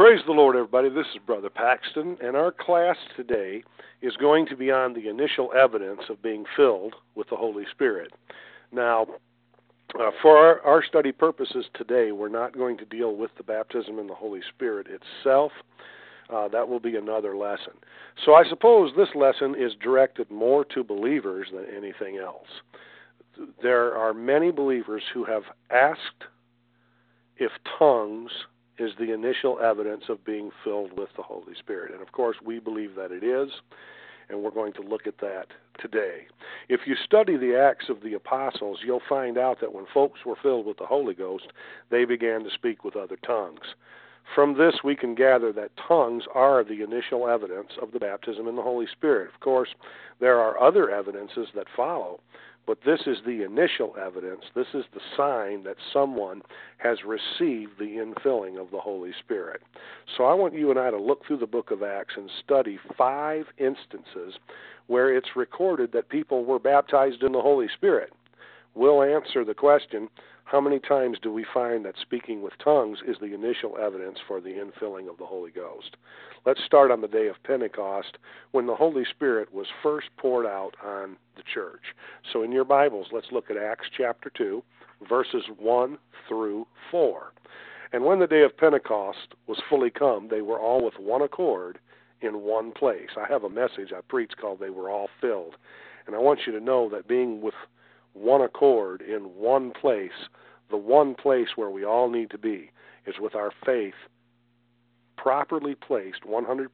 Praise the Lord, everybody. This is Brother Paxton, and our class today is going to be on the initial evidence of being filled with the Holy Spirit. Now, uh, for our, our study purposes today, we're not going to deal with the baptism in the Holy Spirit itself. Uh, that will be another lesson. So I suppose this lesson is directed more to believers than anything else. There are many believers who have asked if tongues is the initial evidence of being filled with the Holy Spirit. And of course, we believe that it is, and we're going to look at that today. If you study the Acts of the Apostles, you'll find out that when folks were filled with the Holy Ghost, they began to speak with other tongues. From this, we can gather that tongues are the initial evidence of the baptism in the Holy Spirit. Of course, there are other evidences that follow, but this is the initial evidence. This is the sign that someone has received the infilling of the Holy Spirit. So I want you and I to look through the book of Acts and study five instances where it's recorded that people were baptized in the Holy Spirit. We'll answer the question how many times do we find that speaking with tongues is the initial evidence for the infilling of the Holy Ghost? Let's start on the day of Pentecost when the Holy Spirit was first poured out on the church. So in your Bibles, let's look at Acts chapter 2, verses 1 through 4. And when the day of Pentecost was fully come, they were all with one accord in one place. I have a message I preach called They Were All Filled. And I want you to know that being with one accord in one place, the one place where we all need to be is with our faith properly placed 100%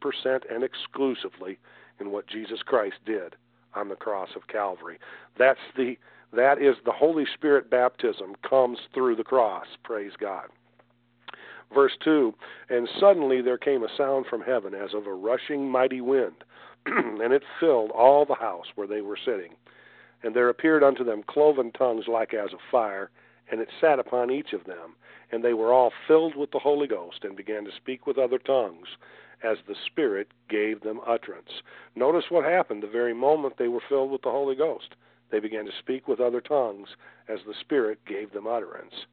and exclusively in what Jesus Christ did on the cross of Calvary. That's the that is the Holy Spirit baptism comes through the cross. Praise God. Verse 2 And suddenly there came a sound from heaven as of a rushing mighty wind, and it filled all the house where they were sitting. And there appeared unto them cloven tongues like as of fire, and it sat upon each of them. And they were all filled with the Holy Ghost, and began to speak with other tongues, as the Spirit gave them utterance. Notice what happened the very moment they were filled with the Holy Ghost. They began to speak with other tongues, as the Spirit gave them utterance.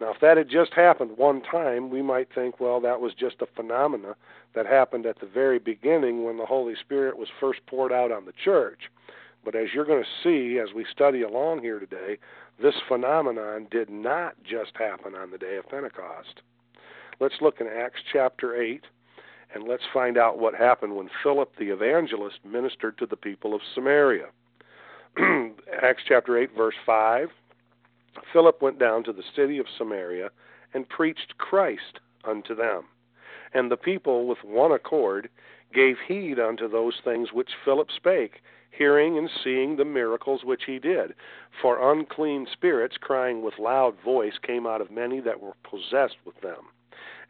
Now, if that had just happened one time, we might think, well, that was just a phenomena that happened at the very beginning when the Holy Spirit was first poured out on the church. But as you're going to see as we study along here today, this phenomenon did not just happen on the day of Pentecost. Let's look in Acts chapter 8 and let's find out what happened when Philip the evangelist ministered to the people of Samaria. Acts chapter 8, verse 5 Philip went down to the city of Samaria and preached Christ unto them. And the people with one accord gave heed unto those things which Philip spake, hearing and seeing the miracles which he did. For unclean spirits, crying with loud voice, came out of many that were possessed with them.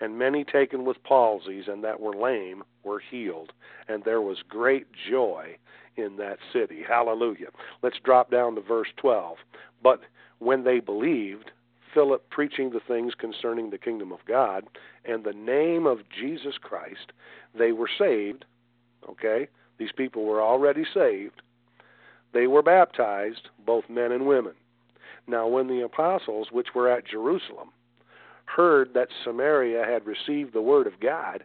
And many taken with palsies and that were lame were healed. And there was great joy in that city. Hallelujah. Let's drop down to verse 12. But when they believed, Philip preaching the things concerning the kingdom of God and the name of Jesus Christ, they were saved. Okay? These people were already saved. They were baptized, both men and women. Now, when the apostles, which were at Jerusalem, heard that Samaria had received the word of God,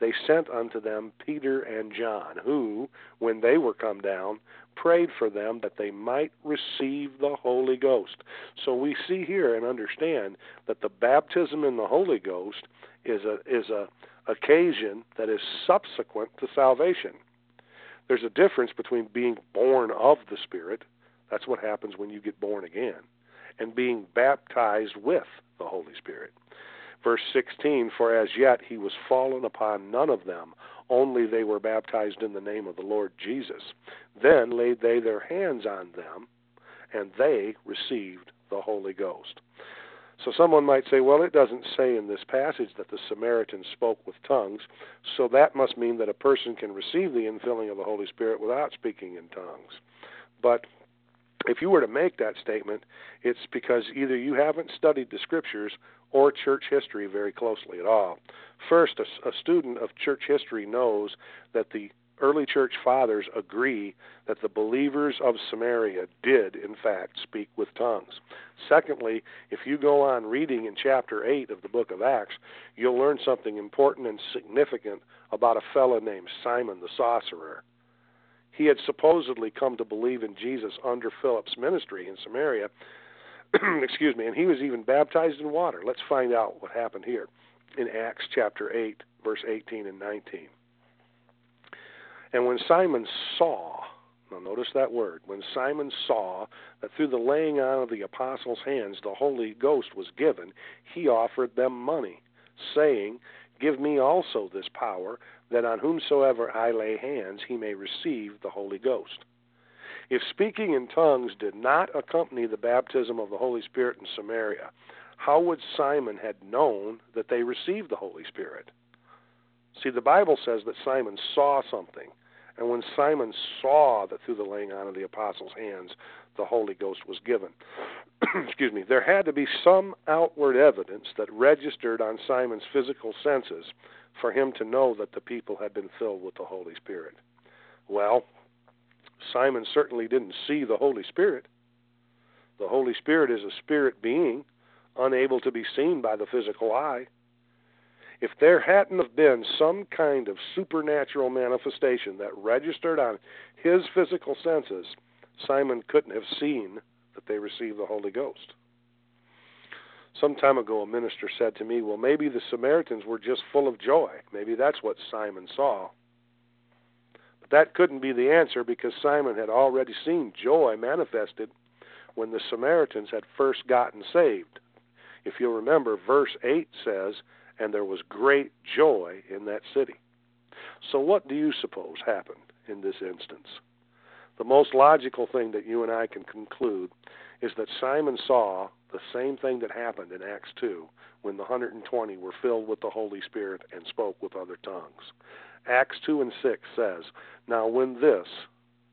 they sent unto them Peter and John, who, when they were come down, prayed for them that they might receive the Holy Ghost. So we see here and understand that the baptism in the Holy Ghost is a is a occasion that is subsequent to salvation. There's a difference between being born of the Spirit, that's what happens when you get born again, and being baptized with the Holy Spirit. Verse 16 For as yet he was fallen upon none of them, only they were baptized in the name of the Lord Jesus. Then laid they their hands on them, and they received the Holy Ghost. So someone might say, well, it doesn't say in this passage that the Samaritans spoke with tongues, so that must mean that a person can receive the infilling of the Holy Spirit without speaking in tongues. But if you were to make that statement, it's because either you haven't studied the scriptures or church history very closely at all. First, a, a student of church history knows that the early church fathers agree that the believers of Samaria did, in fact, speak with tongues. Secondly, if you go on reading in chapter 8 of the book of Acts, you'll learn something important and significant about a fellow named Simon the sorcerer. He had supposedly come to believe in Jesus under Philip's ministry in Samaria. Excuse me, and he was even baptized in water. Let's find out what happened here in Acts chapter 8, verse 18 and 19. And when Simon saw, now notice that word, when Simon saw that through the laying on of the apostles' hands the Holy Ghost was given, he offered them money, saying, Give me also this power, that on whomsoever I lay hands he may receive the Holy Ghost. If speaking in tongues did not accompany the baptism of the Holy Spirit in Samaria, how would Simon had known that they received the Holy Spirit? See, the Bible says that Simon saw something. And when Simon saw that through the laying on of the apostles' hands the Holy Ghost was given, excuse me, there had to be some outward evidence that registered on Simon's physical senses for him to know that the people had been filled with the Holy Spirit. Well, Simon certainly didn't see the Holy Spirit. The Holy Spirit is a spirit being, unable to be seen by the physical eye if there hadn't have been some kind of supernatural manifestation that registered on his physical senses, Simon couldn't have seen that they received the Holy Ghost. Some time ago, a minister said to me, Well, maybe the Samaritans were just full of joy. Maybe that's what Simon saw. But that couldn't be the answer because Simon had already seen joy manifested when the Samaritans had first gotten saved. If you'll remember, verse 8 says, and there was great joy in that city. So, what do you suppose happened in this instance? The most logical thing that you and I can conclude is that Simon saw the same thing that happened in Acts 2 when the 120 were filled with the Holy Spirit and spoke with other tongues. Acts 2 and 6 says, Now when this,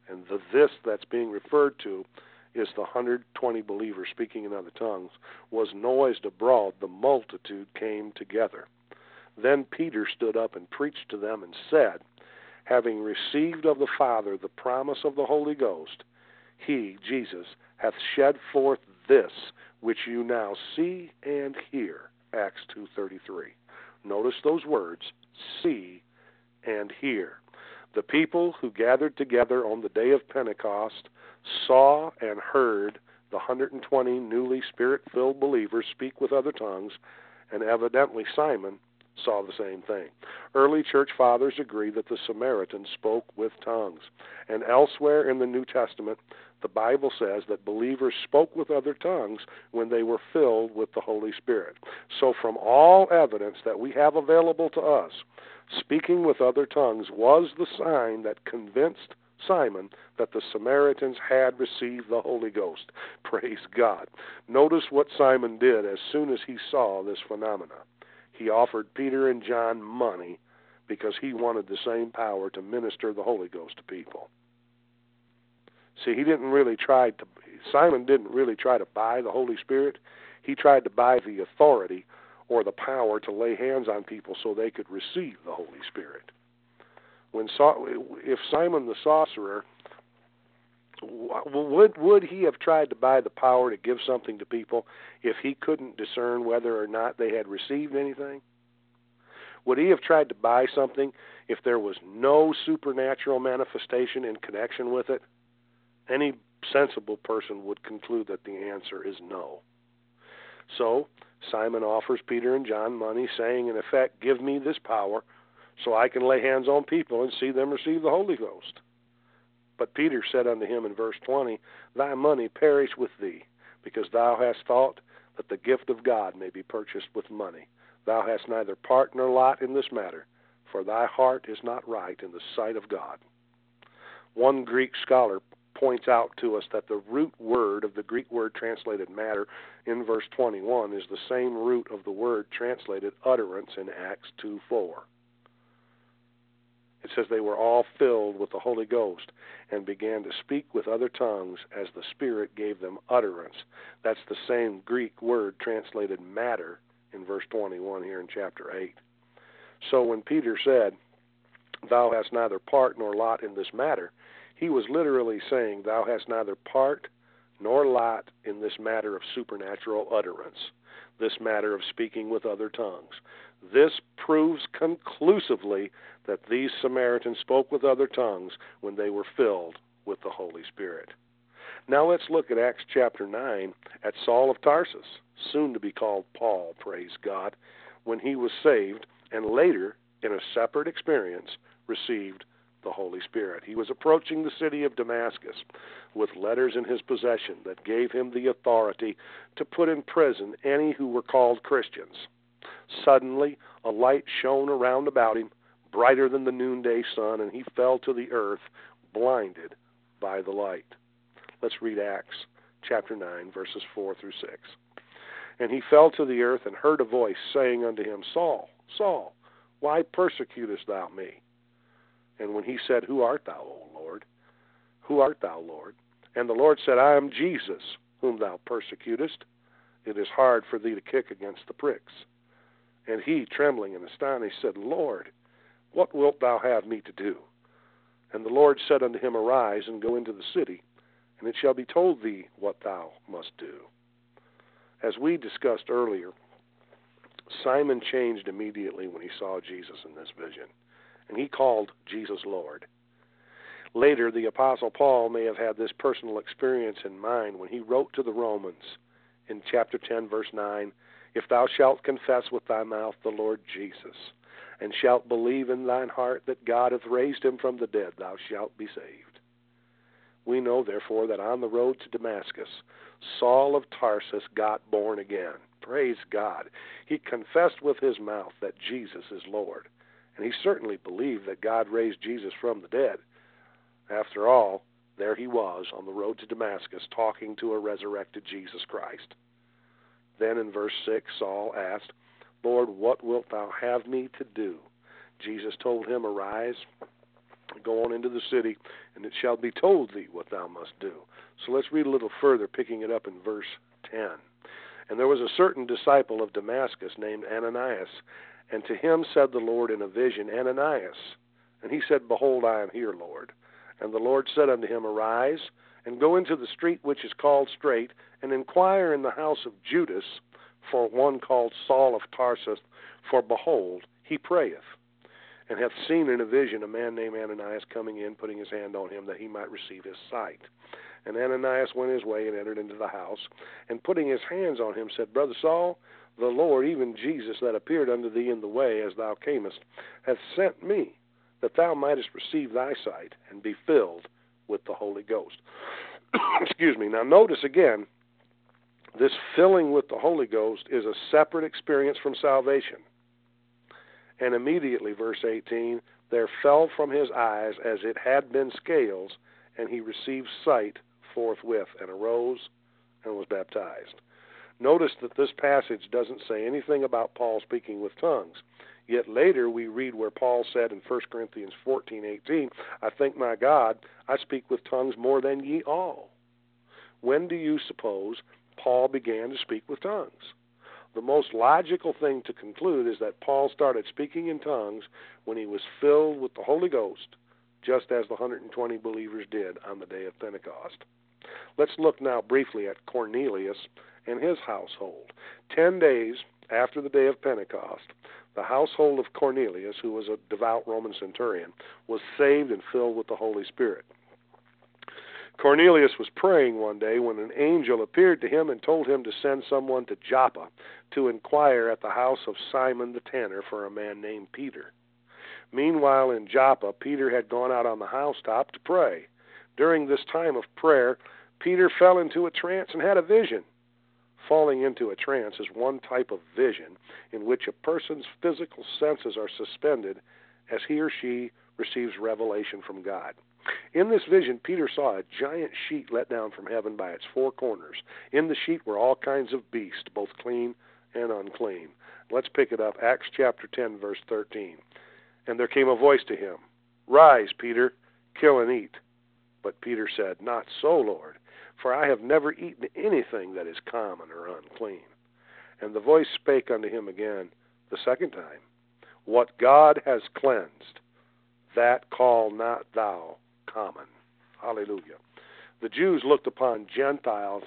and the this that's being referred to is the 120 believers speaking in other tongues, was noised abroad, the multitude came together. Then Peter stood up and preached to them and said, Having received of the Father the promise of the Holy Ghost, he, Jesus, hath shed forth this which you now see and hear. Acts 2:33. Notice those words, see and hear. The people who gathered together on the day of Pentecost saw and heard the 120 newly spirit filled believers speak with other tongues, and evidently Simon saw the same thing. Early church fathers agree that the Samaritans spoke with tongues. And elsewhere in the New Testament, the Bible says that believers spoke with other tongues when they were filled with the Holy Spirit. So, from all evidence that we have available to us, speaking with other tongues was the sign that convinced Simon that the Samaritans had received the Holy Ghost. Praise God. Notice what Simon did as soon as he saw this phenomena. He offered Peter and John money because he wanted the same power to minister the Holy Ghost to people. See, he didn't really try to, Simon didn't really try to buy the Holy Spirit. He tried to buy the authority or the power to lay hands on people so they could receive the Holy Spirit when if Simon the sorcerer would would he have tried to buy the power to give something to people if he couldn't discern whether or not they had received anything? Would he have tried to buy something if there was no supernatural manifestation in connection with it? Any sensible person would conclude that the answer is no. So, Simon offers Peter and John money, saying, in effect, Give me this power so I can lay hands on people and see them receive the Holy Ghost. But Peter said unto him in verse 20, Thy money perish with thee, because thou hast thought that the gift of God may be purchased with money. Thou hast neither part nor lot in this matter, for thy heart is not right in the sight of God. One Greek scholar points out to us that the root word of the Greek word translated matter in verse 21 is the same root of the word translated utterance in Acts 2 4 it says they were all filled with the Holy Ghost and began to speak with other tongues as the Spirit gave them utterance. That's the same Greek word translated matter in verse 21 here in chapter 8. So when Peter said, thou hast neither part nor lot in this matter, he was literally saying, Thou hast neither part nor lot in this matter of supernatural utterance, this matter of speaking with other tongues. This proves conclusively that these Samaritans spoke with other tongues when they were filled with the Holy Spirit. Now let's look at Acts chapter 9 at Saul of Tarsus, soon to be called Paul, praise God, when he was saved and later, in a separate experience, received the Holy Spirit. He was approaching the city of Damascus with letters in his possession that gave him the authority to put in prison any who were called Christians. Suddenly, a light shone around about him, brighter than the noonday sun, and he fell to the earth, blinded by the light. Let's read Acts chapter 9, verses 4 through 6. And he fell to the earth and heard a voice saying unto him, Saul, Saul, why persecutest thou me? And when he said, Who art thou, O Lord? Who art thou, Lord? And the Lord said, I am Jesus, whom thou persecutest. It is hard for thee to kick against the pricks. And he, trembling and astonished, said, Lord, what wilt thou have me to do? And the Lord said unto him, Arise and go into the city, and it shall be told thee what thou must do. As we discussed earlier, Simon changed immediately when he saw Jesus in this vision and he called Jesus Lord. Later, the Apostle Paul may have had this personal experience in mind when he wrote to the Romans in chapter 10, verse 9 If thou shalt confess with thy mouth the Lord Jesus, and shalt believe in thine heart that God hath raised him from the dead, thou shalt be saved. We know, therefore, that on the road to Damascus, Saul of Tarsus got born again. Praise God. He confessed with his mouth that Jesus is Lord and he certainly believed that God raised Jesus from the dead. After all, there he was on the road to Damascus talking to a resurrected Jesus Christ. Then in verse 6, Saul asked, Lord, what wilt thou have me to do? Jesus told him, Arise, go on into the city, and it shall be told thee what thou must do. So let's read a little further, picking it up in verse 10. And there was a certain disciple of Damascus named Ananias, and to him said the Lord in a vision, Ananias. And he said, Behold, I am here, Lord. And the Lord said unto him, Arise, and go into the street which is called Straight, and inquire in the house of Judas for one called Saul of Tarsus, for behold, he prayeth, and hath seen in a vision a man named Ananias coming in, putting his hand on him that he might receive his sight. And Ananias went his way and entered into the house, and putting his hands on him, said, Brother Saul, the Lord, even Jesus, that appeared unto thee in the way as thou camest, hath sent me, that thou mightest receive thy sight and be filled with the Holy Ghost. Excuse me. Now, notice again, this filling with the Holy Ghost is a separate experience from salvation. And immediately, verse 18, there fell from his eyes as it had been scales, and he received sight forthwith, and arose and was baptized. Notice that this passage doesn't say anything about Paul speaking with tongues. Yet later we read where Paul said in 1 Corinthians 14:18, "I thank my God, I speak with tongues more than ye all." When do you suppose Paul began to speak with tongues? The most logical thing to conclude is that Paul started speaking in tongues when he was filled with the Holy Ghost, just as the 120 believers did on the day of Pentecost. Let's look now briefly at Cornelius and his household. Ten days after the day of Pentecost, the household of Cornelius, who was a devout Roman centurion, was saved and filled with the Holy Spirit. Cornelius was praying one day when an angel appeared to him and told him to send someone to Joppa to inquire at the house of Simon the tanner for a man named Peter. Meanwhile, in Joppa, Peter had gone out on the housetop to pray. During this time of prayer, Peter fell into a trance and had a vision. Falling into a trance is one type of vision in which a person's physical senses are suspended as he or she receives revelation from God. In this vision, Peter saw a giant sheet let down from heaven by its four corners. In the sheet were all kinds of beasts, both clean and unclean. Let's pick it up. Acts chapter 10, verse 13. And there came a voice to him Rise, Peter, kill and eat. But Peter said, Not so, Lord for I have never eaten anything that is common or unclean. And the voice spake unto him again the second time, What God has cleansed, that call not thou common. Hallelujah. The Jews looked upon Gentiles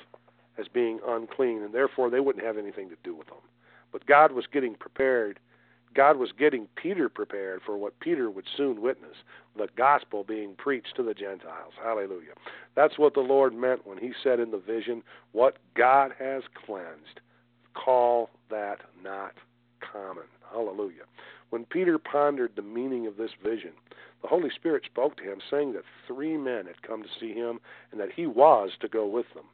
as being unclean, and therefore they wouldn't have anything to do with them. But God was getting prepared. God was getting Peter prepared for what Peter would soon witness the gospel being preached to the Gentiles. Hallelujah. That's what the Lord meant when he said in the vision, What God has cleansed, call that not common. Hallelujah. When Peter pondered the meaning of this vision, the Holy Spirit spoke to him, saying that three men had come to see him and that he was to go with them.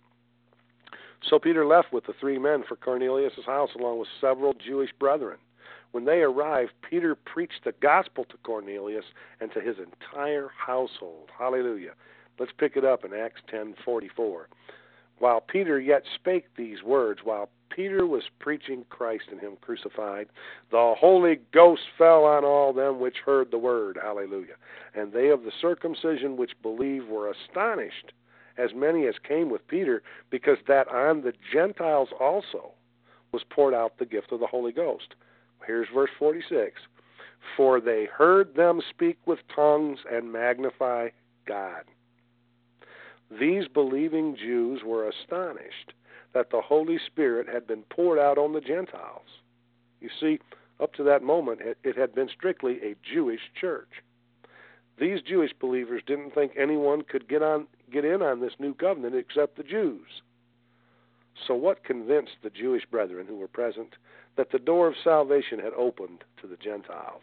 So Peter left with the three men for Cornelius' house along with several Jewish brethren. When they arrived, Peter preached the gospel to Cornelius and to his entire household. Hallelujah. Let's pick it up in Acts 10:44. While Peter yet spake these words, while Peter was preaching Christ and him crucified, the Holy Ghost fell on all them which heard the word. Hallelujah. And they of the circumcision which believed were astonished, as many as came with Peter, because that on the Gentiles also was poured out the gift of the Holy Ghost. Here's verse 46 For they heard them speak with tongues and magnify God. These believing Jews were astonished that the Holy Spirit had been poured out on the Gentiles. You see, up to that moment, it had been strictly a Jewish church. These Jewish believers didn't think anyone could get on get in on this new covenant except the Jews. So what convinced the Jewish brethren who were present that the door of salvation had opened to the Gentiles.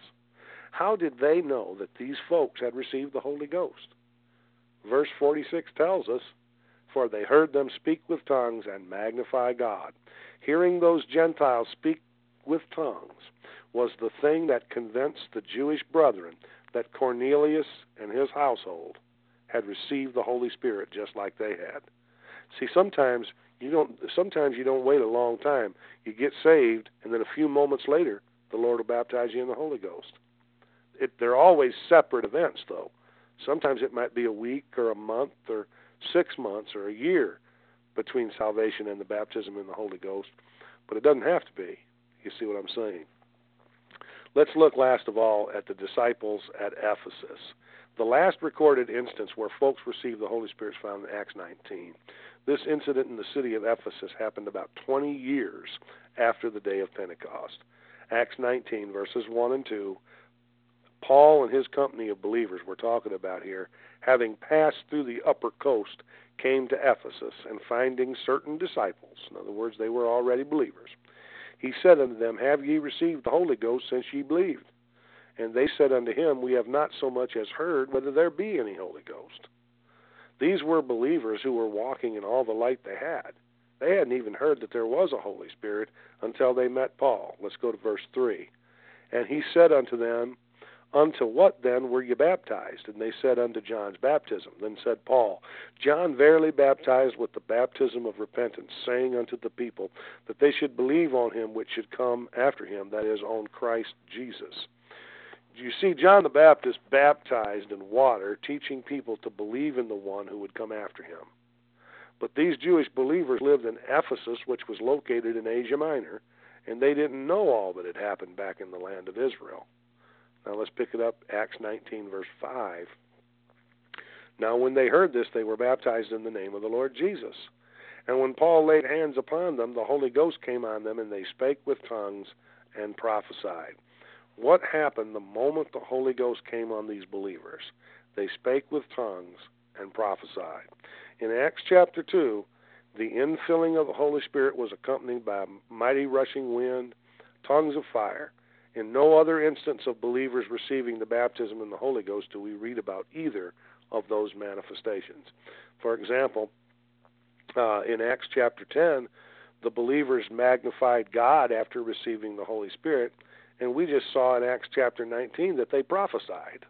How did they know that these folks had received the Holy Ghost? Verse 46 tells us, For they heard them speak with tongues and magnify God. Hearing those Gentiles speak with tongues was the thing that convinced the Jewish brethren that Cornelius and his household had received the Holy Spirit just like they had. See, sometimes you don't sometimes you don't wait a long time. You get saved and then a few moments later the Lord will baptize you in the Holy Ghost. It, they're always separate events though. Sometimes it might be a week or a month or 6 months or a year between salvation and the baptism in the Holy Ghost, but it doesn't have to be. You see what I'm saying? Let's look last of all at the disciples at Ephesus. The last recorded instance where folks received the Holy Spirit is found in Acts 19. This incident in the city of Ephesus happened about 20 years after the day of Pentecost. Acts 19, verses 1 and 2. Paul and his company of believers we're talking about here, having passed through the upper coast, came to Ephesus, and finding certain disciples, in other words, they were already believers, he said unto them, Have ye received the Holy Ghost since ye believed? And they said unto him, We have not so much as heard whether there be any Holy Ghost. These were believers who were walking in all the light they had. They hadn't even heard that there was a Holy Spirit until they met Paul. Let's go to verse 3. And he said unto them, Unto what then were ye baptized? And they said, Unto John's baptism. Then said Paul, John verily baptized with the baptism of repentance, saying unto the people that they should believe on him which should come after him, that is, on Christ Jesus you see John the Baptist baptized in water, teaching people to believe in the one who would come after him. But these Jewish believers lived in Ephesus, which was located in Asia Minor, and they didn't know all that had happened back in the land of Israel. Now let's pick it up, Acts 19, verse 5. Now, when they heard this, they were baptized in the name of the Lord Jesus. And when Paul laid hands upon them, the Holy Ghost came on them, and they spake with tongues and prophesied. What happened the moment the Holy Ghost came on these believers? They spake with tongues and prophesied. In Acts chapter 2, the infilling of the Holy Spirit was accompanied by a mighty rushing wind, tongues of fire. In no other instance of believers receiving the baptism in the Holy Ghost do we read about either of those manifestations. For example, uh, in Acts chapter 10, the believers magnified God after receiving the Holy Spirit, and we just saw in Acts chapter 19 that they prophesied.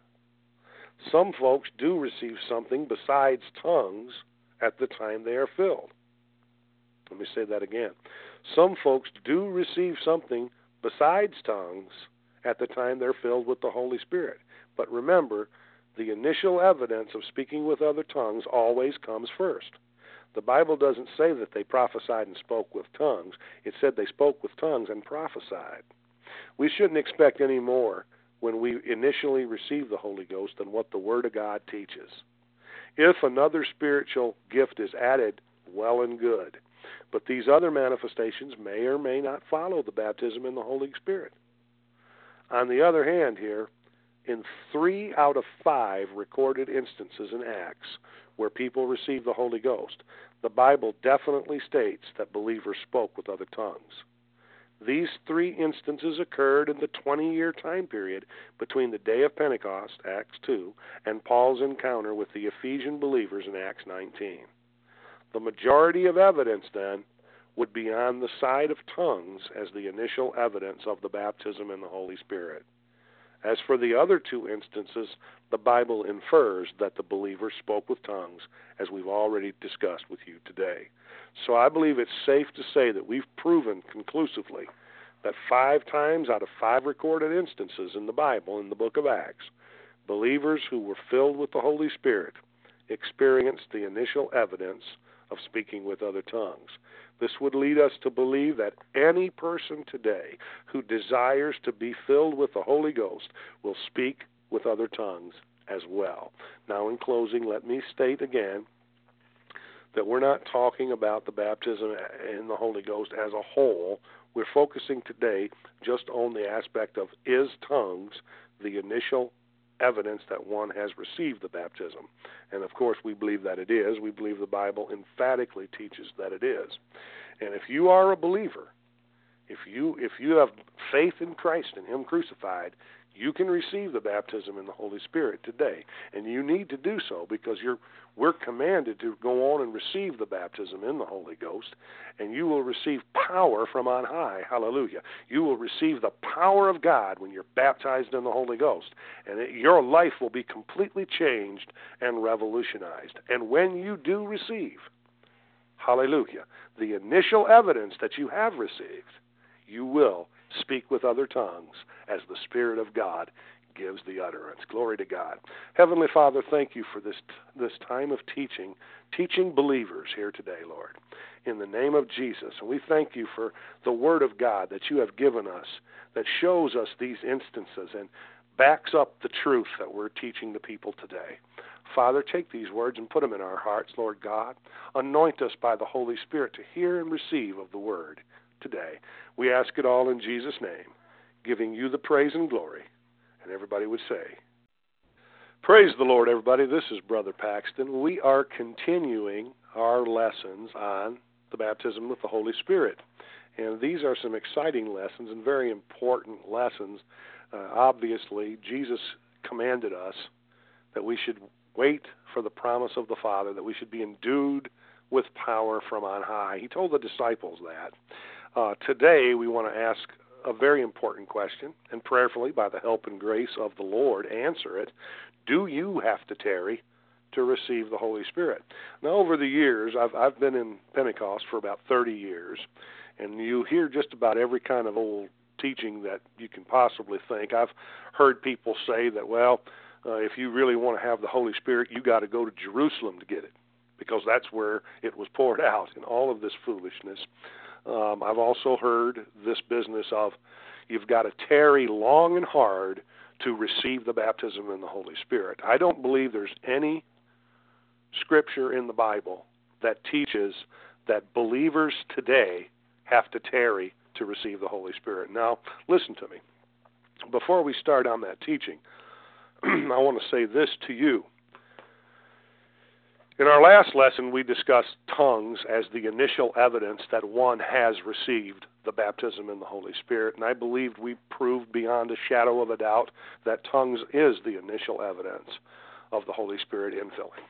Some folks do receive something besides tongues at the time they are filled. Let me say that again. Some folks do receive something besides tongues at the time they're filled with the Holy Spirit. But remember, the initial evidence of speaking with other tongues always comes first. The Bible doesn't say that they prophesied and spoke with tongues, it said they spoke with tongues and prophesied. We shouldn't expect any more when we initially receive the Holy Ghost than what the Word of God teaches. If another spiritual gift is added, well and good. But these other manifestations may or may not follow the baptism in the Holy Spirit. On the other hand, here, in three out of five recorded instances in Acts where people received the Holy Ghost, the Bible definitely states that believers spoke with other tongues. These three instances occurred in the 20 year time period between the day of Pentecost, Acts 2, and Paul's encounter with the Ephesian believers in Acts 19. The majority of evidence, then, would be on the side of tongues as the initial evidence of the baptism in the Holy Spirit. As for the other two instances, the Bible infers that the believers spoke with tongues, as we've already discussed with you today. So I believe it's safe to say that we've proven conclusively that five times out of five recorded instances in the Bible, in the book of Acts, believers who were filled with the Holy Spirit experienced the initial evidence of speaking with other tongues. This would lead us to believe that any person today who desires to be filled with the Holy Ghost will speak with other tongues as well. Now, in closing, let me state again that we're not talking about the baptism in the Holy Ghost as a whole. We're focusing today just on the aspect of is tongues the initial evidence that one has received the baptism. And of course, we believe that it is. We believe the Bible emphatically teaches that it is. And if you are a believer, if you if you have faith in Christ and Him crucified, you can receive the baptism in the Holy Spirit today, and you need to do so because you're we're commanded to go on and receive the baptism in the Holy Ghost, and you will receive power from on high. Hallelujah! You will receive the power of God when you're baptized in the Holy Ghost, and it, your life will be completely changed and revolutionized. And when you do receive, Hallelujah, the initial evidence that you have received, you will speak with other tongues as the Spirit of God gives the utterance. Glory to God. Heavenly Father, thank you for this this time of teaching, teaching believers here today, Lord. In the name of Jesus. And we thank you for the word of God that you have given us that shows us these instances and backs up the truth that we're teaching the people today. Father, take these words and put them in our hearts, Lord God. Anoint us by the Holy Spirit to hear and receive of the word today. We ask it all in Jesus' name, giving you the praise and glory. And everybody would say, Praise the Lord, everybody. This is Brother Paxton. We are continuing our lessons on the baptism with the Holy Spirit. And these are some exciting lessons and very important lessons. Uh, obviously, Jesus commanded us that we should wait for the promise of the Father, that we should be endued with power from on high. He told the disciples that. Uh, today, we want to ask a very important question and prayerfully, by the help and grace of the Lord, answer it. Do you have to tarry to receive the Holy Spirit? Now, over the years, I've, I've been in Pentecost for about 30 years, and you hear just about every kind of old teaching that you can possibly think. I've heard people say that, well, uh, if you really want to have the Holy Spirit, you got to go to Jerusalem to get it because that's where it was poured out and all of this foolishness. Um, I've also heard this business of you've got to tarry long and hard to receive the baptism in the Holy Spirit. I don't believe there's any scripture in the Bible that teaches that believers today have to tarry to receive the Holy Spirit. Now, listen to me. Before we start on that teaching, I want to say this to you. In our last lesson, we discussed tongues as the initial evidence that one has received the baptism in the Holy Spirit, and I believed we proved beyond a shadow of a doubt that tongues is the initial evidence of the Holy Spirit infilling.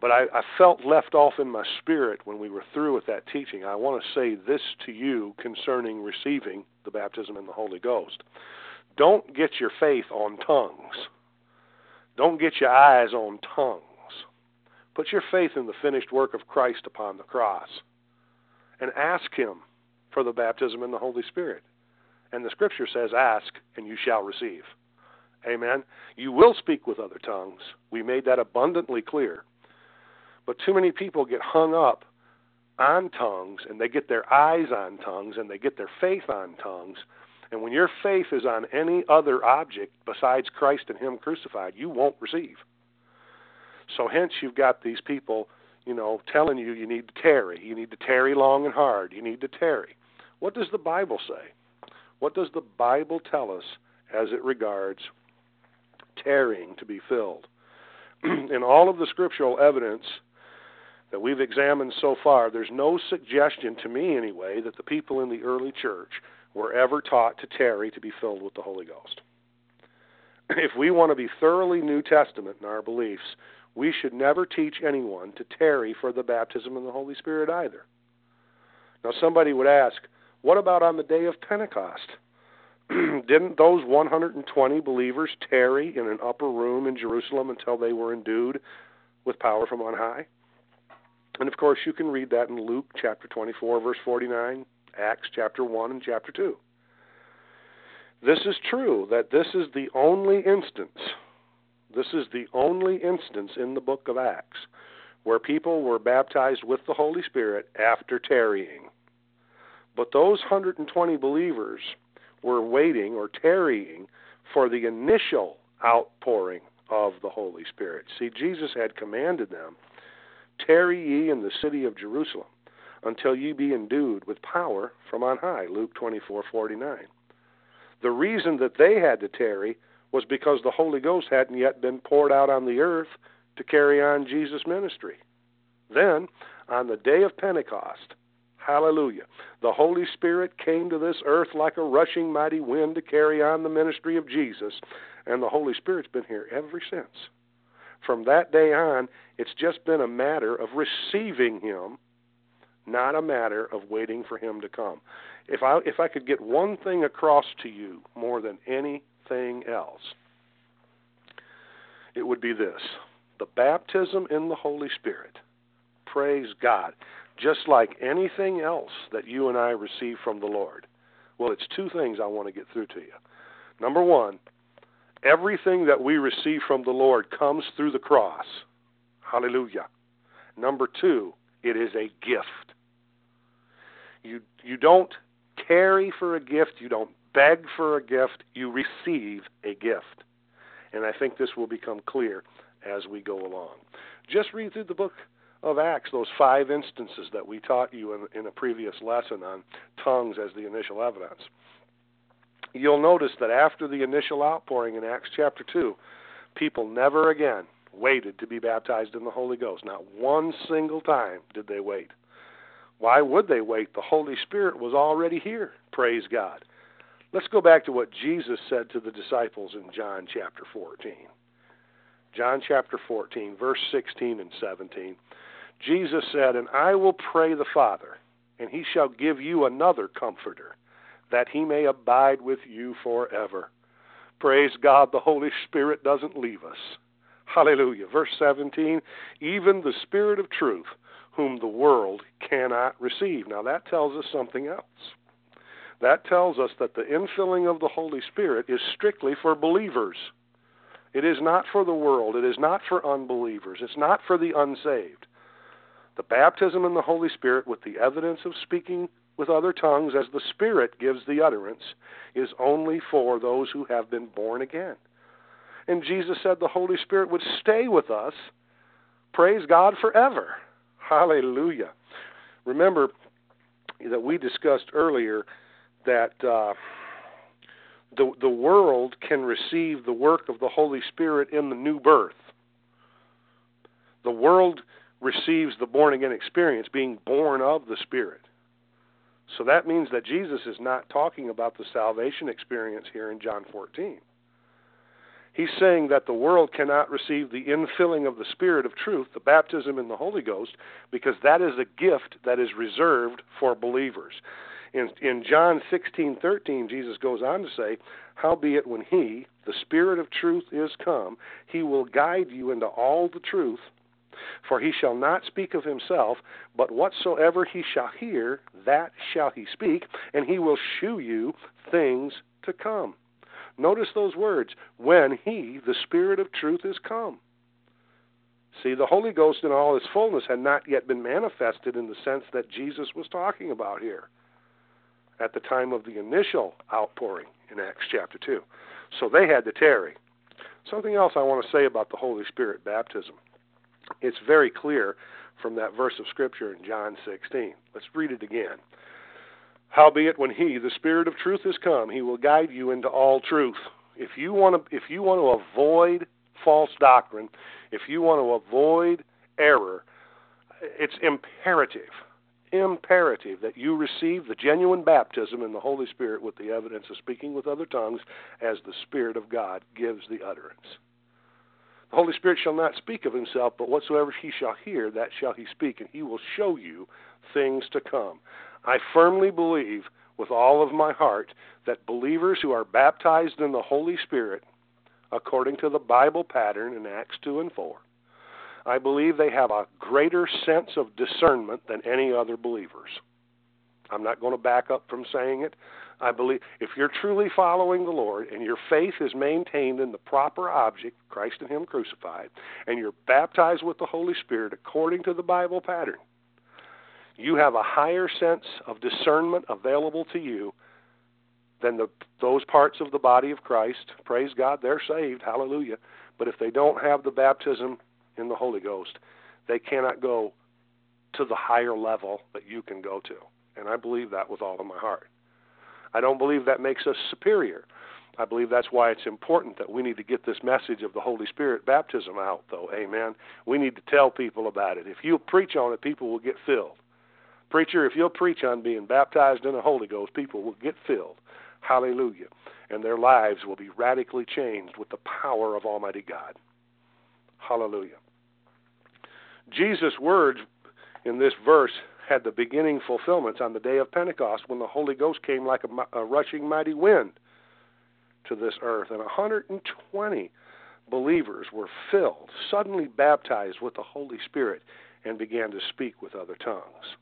But I, I felt left off in my spirit when we were through with that teaching. I want to say this to you concerning receiving the baptism in the Holy Ghost. Don't get your faith on tongues. Don't get your eyes on tongues. Put your faith in the finished work of Christ upon the cross and ask Him for the baptism in the Holy Spirit. And the scripture says, Ask and you shall receive. Amen. You will speak with other tongues. We made that abundantly clear. But too many people get hung up on tongues and they get their eyes on tongues and they get their faith on tongues And when your faith is on any other object besides Christ and Him crucified, you won't receive. So hence you've got these people, you know, telling you you need to tarry. You need to tarry long and hard. You need to tarry. What does the Bible say? What does the Bible tell us as it regards tarrying to be filled? In all of the scriptural evidence that we've examined so far, there's no suggestion to me anyway that the people in the early church were ever taught to tarry to be filled with the Holy Ghost. If we want to be thoroughly New Testament in our beliefs, we should never teach anyone to tarry for the baptism of the Holy Spirit either. Now, somebody would ask, what about on the day of Pentecost? Didn't those 120 believers tarry in an upper room in Jerusalem until they were endued with power from on high? And of course, you can read that in Luke chapter 24, verse 49, Acts chapter 1, and chapter 2. This is true that this is the only instance, this is the only instance in the book of Acts where people were baptized with the Holy Spirit after tarrying. But those 120 believers were waiting or tarrying for the initial outpouring of the Holy Spirit. See, Jesus had commanded them Tarry ye in the city of Jerusalem until ye be endued with power from on high. Luke 24:49. The reason that they had to tarry was because the Holy Ghost hadn't yet been poured out on the earth to carry on Jesus' ministry. Then, on the day of Pentecost, hallelujah, the Holy Spirit came to this earth like a rushing mighty wind to carry on the ministry of Jesus, and the Holy Spirit's been here ever since. From that day on, it's just been a matter of receiving Him, not a matter of waiting for Him to come. If I if I could get one thing across to you more than anything else, it would be this: the baptism in the Holy Spirit. Praise God. Just like anything else that you and I receive from the Lord. Well, it's two things I want to get through to you. Number one, everything that we receive from the Lord comes through the cross. Hallelujah. Number two, it is a gift. You, you don't carry for a gift, you don't beg for a gift, you receive a gift. And I think this will become clear as we go along. Just read through the book of Acts, those five instances that we taught you in, in a previous lesson on tongues as the initial evidence you'll notice that after the initial outpouring in Acts chapter 2, people never again waited to be baptized in the Holy Ghost. Not one single time did they wait. Why would they wait? The Holy Spirit was already here. Praise God. Let's go back to what Jesus said to the disciples in John chapter 14. John chapter 14, verse 16 and 17. Jesus said, And I will pray the Father, and he shall give you another comforter that he may abide with you forever. Praise God, the Holy Spirit doesn't leave us. Hallelujah. Verse 17, even the Spirit of truth, whom the world cannot receive. Now that tells us something else. That tells us that the infilling of the Holy Spirit is strictly for believers. It is not for the world. It is not for unbelievers. It's not for the unsaved. The baptism in the Holy Spirit with the evidence of speaking with other tongues as the Spirit gives the utterance is only for those who have been born again. And Jesus said the Holy Spirit would stay with us, praise God, forever. Hallelujah. Remember that we discussed earlier that uh, the, the world can receive the work of the Holy Spirit in the new birth. The world receives the born again experience, being born of the Spirit. So that means that Jesus is not talking about the salvation experience here in John 14. He's saying that the world cannot receive the infilling of the Spirit of truth, the baptism in the Holy Ghost, because that is a gift that is reserved for believers. In, in John 16:13, Jesus goes on to say, "Howbeit when He, the Spirit of truth, is come, He will guide you into all the truth, for he shall not speak of himself, but whatsoever he shall hear, that shall he speak, and he will shew you things to come. Notice those words when he, the Spirit of truth, is come. See, the Holy Ghost in all his fullness had not yet been manifested in the sense that Jesus was talking about here. At the time of the initial outpouring in Acts chapter 2. So they had to tarry. Something else I want to say about the Holy Spirit baptism. It's very clear from that verse of Scripture in John 16. Let's read it again. Howbeit, when He, the Spirit of truth, is come, He will guide you into all truth. If you want to, if you want to avoid false doctrine, if you want to avoid error, it's imperative, imperative that you receive the genuine baptism in the Holy Spirit with the evidence of speaking with other tongues as the Spirit of God gives the utterance. The Holy Spirit shall not speak of himself, but whatsoever he shall hear, that shall he speak, and he will show you things to come. I firmly believe with all of my heart that believers who are baptized in the Holy Spirit, according to the Bible pattern in Acts 2 and 4, I believe they have a greater sense of discernment than any other believers. I'm not going to back up from saying it. I believe if you're truly following the Lord and your faith is maintained in the proper object, Christ and Him crucified, and you're baptized with the Holy Spirit according to the Bible pattern, you have a higher sense of discernment available to you than the, those parts of the body of Christ. Praise God, they're saved. Hallelujah. But if they don't have the baptism in the Holy Ghost, they cannot go to the higher level that you can go to. And I believe that with all of my heart. I don't believe that makes us superior. I believe that's why it's important that we need to get this message of the Holy Spirit baptism out, though. Amen. We need to tell people about it. If you preach on it, people will get filled. Preacher, if you'll preach on being baptized in the Holy Ghost, people will get filled. Hallelujah. And their lives will be radically changed with the power of Almighty God. Hallelujah. Jesus' words in this verse had the beginning fulfillments on the day of Pentecost when the Holy Ghost came like a, a rushing mighty wind to this earth, and 120 believers were filled, suddenly baptized with the Holy Spirit, and began to speak with other tongues.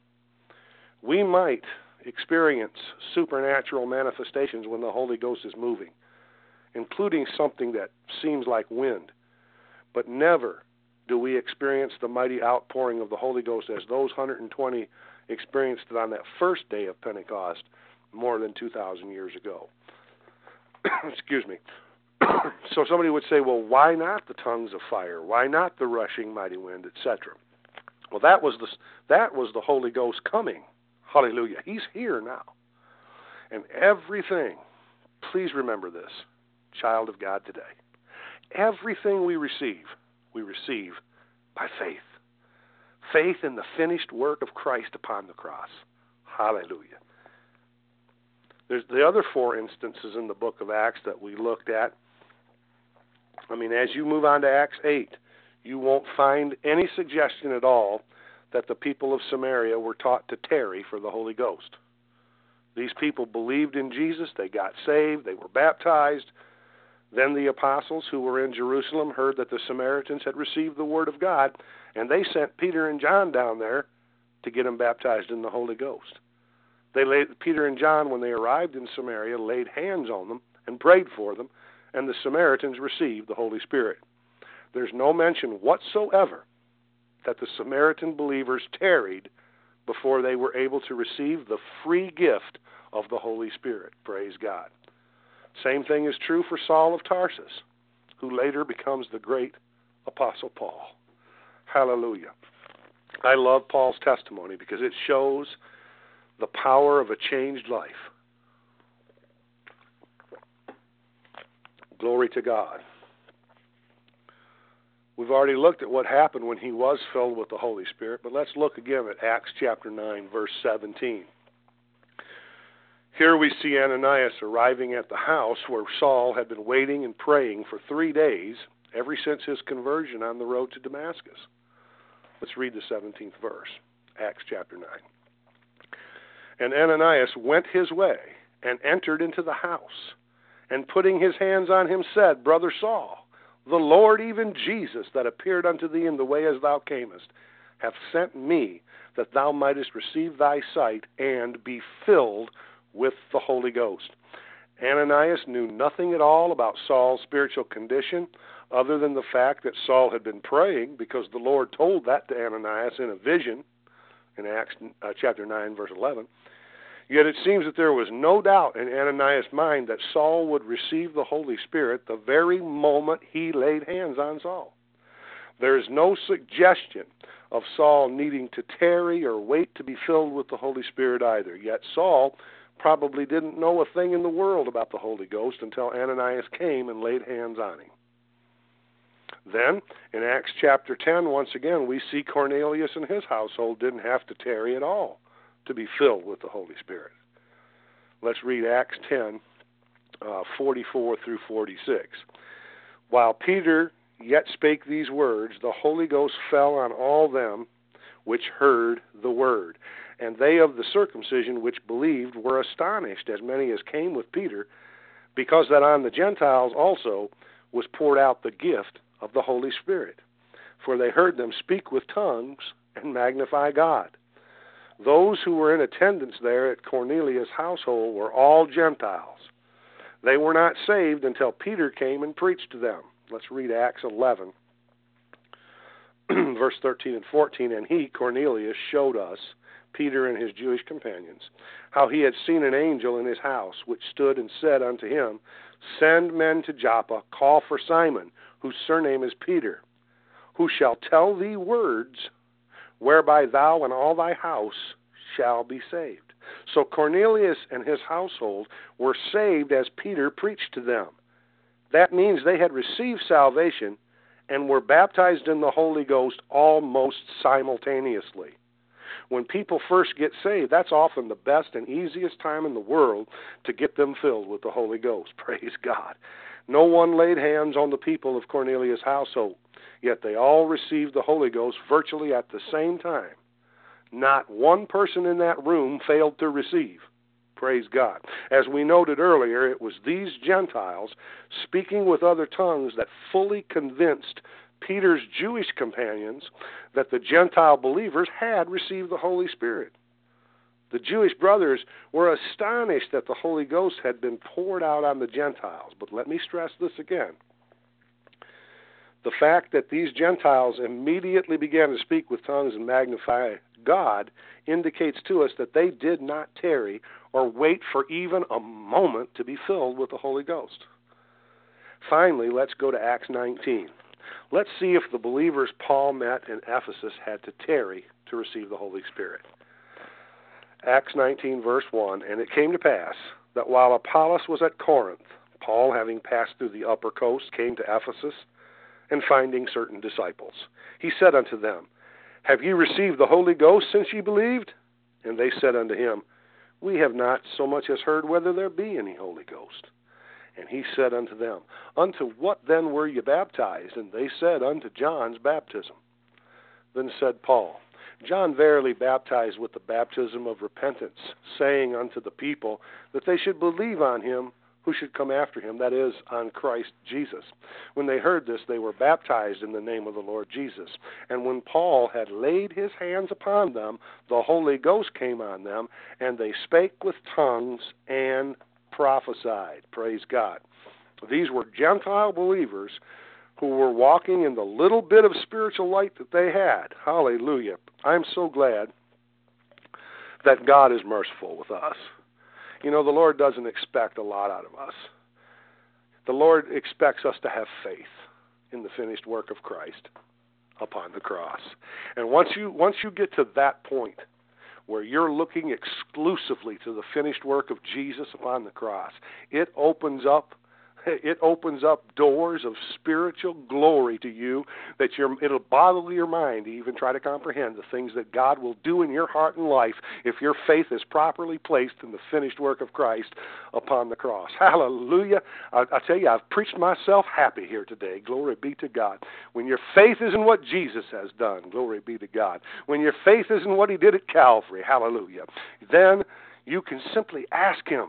We might experience supernatural manifestations when the Holy Ghost is moving, including something that seems like wind, but never do we experience the mighty outpouring of the Holy Ghost as those 120 experienced it on that first day of Pentecost more than 2,000 years ago. Excuse me. so somebody would say, well, why not the tongues of fire? Why not the rushing mighty wind, etc.? Well, that was the that was the Holy Ghost coming. Hallelujah. He's here now. And everything, please remember this, child of God today. Everything we receive we receive by faith. Faith in the finished work of Christ upon the cross. Hallelujah. There's the other four instances in the book of Acts that we looked at. I mean, as you move on to Acts 8, you won't find any suggestion at all that the people of Samaria were taught to tarry for the Holy Ghost. These people believed in Jesus, they got saved, they were baptized, then the apostles who were in Jerusalem heard that the Samaritans had received the word of God, and they sent Peter and John down there to get them baptized in the Holy Ghost. They laid, Peter and John, when they arrived in Samaria, laid hands on them and prayed for them, and the Samaritans received the Holy Spirit. There's no mention whatsoever that the Samaritan believers tarried before they were able to receive the free gift of the Holy Spirit. Praise God. Same thing is true for Saul of Tarsus, who later becomes the great Apostle Paul. Hallelujah. I love Paul's testimony because it shows the power of a changed life. Glory to God. We've already looked at what happened when he was filled with the Holy Spirit, but let's look again at Acts chapter 9, verse 17. Here we see Ananias arriving at the house where Saul had been waiting and praying for three days, ever since his conversion on the road to Damascus. Let's read the 17th verse, Acts chapter 9. And Ananias went his way and entered into the house, and putting his hands on him said, Brother Saul, the Lord, even Jesus, that appeared unto thee in the way as thou camest, hath sent me that thou mightest receive thy sight and be filled with the Holy Ghost. Ananias knew nothing at all about Saul's spiritual condition other than the fact that Saul had been praying because the Lord told that to Ananias in a vision in Acts uh, chapter 9 verse 11. Yet it seems that there was no doubt in Ananias' mind that Saul would receive the Holy Spirit the very moment he laid hands on Saul. There is no suggestion of Saul needing to tarry or wait to be filled with the Holy Spirit either. Yet Saul probably didn't know a thing in the world about the Holy Ghost until Ananias came and laid hands on him. Then, in Acts chapter 10, once again, we see Cornelius and his household didn't have to tarry at all to be filled with the Holy Spirit. Let's read Acts 10, uh, 44 through 46. While Peter yet spake these words, the Holy Ghost fell on all them which heard the word. And they of the circumcision which believed were astonished, as many as came with Peter, because that on the Gentiles also was poured out the gift of the Holy Spirit. For they heard them speak with tongues and magnify God. Those who were in attendance there at Cornelius' household were all Gentiles. They were not saved until Peter came and preached to them. Let's read Acts 11, verse 13 and 14. And he, Cornelius, showed us, Peter and his Jewish companions, how he had seen an angel in his house, which stood and said unto him, Send men to Joppa, call for Simon, whose surname is Peter, who shall tell thee words whereby thou and all thy house shall be saved. So Cornelius and his household were saved as Peter preached to them. That means they had received salvation and were baptized in the Holy Ghost almost simultaneously. When people first get saved, that's often the best and easiest time in the world to get them filled with the Holy Ghost. Praise God. No one laid hands on the people of Cornelius' household. Yet they all received the Holy Ghost virtually at the same time. Not one person in that room failed to receive. Praise God. As we noted earlier, it was these Gentiles speaking with other tongues that fully convinced Peter's Jewish companions that the Gentile believers had received the Holy Spirit. The Jewish brothers were astonished that the Holy Ghost had been poured out on the Gentiles. But let me stress this again the fact that these Gentiles immediately began to speak with tongues and magnify God indicates to us that they did not tarry or wait for even a moment to be filled with the Holy Ghost. Finally, let's go to Acts 19. Let's see if the believers Paul met in Ephesus had to tarry to receive the Holy Spirit. Acts 19, verse 1 And it came to pass that while Apollos was at Corinth, Paul, having passed through the upper coast, came to Ephesus and finding certain disciples. He said unto them, Have ye received the Holy Ghost since ye believed? And they said unto him, We have not so much as heard whether there be any Holy Ghost. And he said unto them, Unto what then were ye baptized? And they said, Unto John's baptism. Then said Paul, John verily baptized with the baptism of repentance, saying unto the people that they should believe on him who should come after him, that is, on Christ Jesus. When they heard this, they were baptized in the name of the Lord Jesus. And when Paul had laid his hands upon them, the Holy Ghost came on them, and they spake with tongues and prophesied. Praise God. These were Gentile believers who were walking in the little bit of spiritual light that they had. Hallelujah. I'm so glad that God is merciful with us. You know, the Lord doesn't expect a lot out of us. The Lord expects us to have faith in the finished work of Christ upon the cross. And once you once you get to that point where you're looking exclusively to the finished work of Jesus upon the cross, it opens up it opens up doors of spiritual glory to you that you it'll boggle your mind to even try to comprehend the things that God will do in your heart and life if your faith is properly placed in the finished work of Christ upon the cross. Hallelujah. I, I tell you, I've preached myself happy here today. Glory be to God. When your faith is in what Jesus has done, glory be to God. When your faith is in what he did at Calvary, hallelujah, then you can simply ask him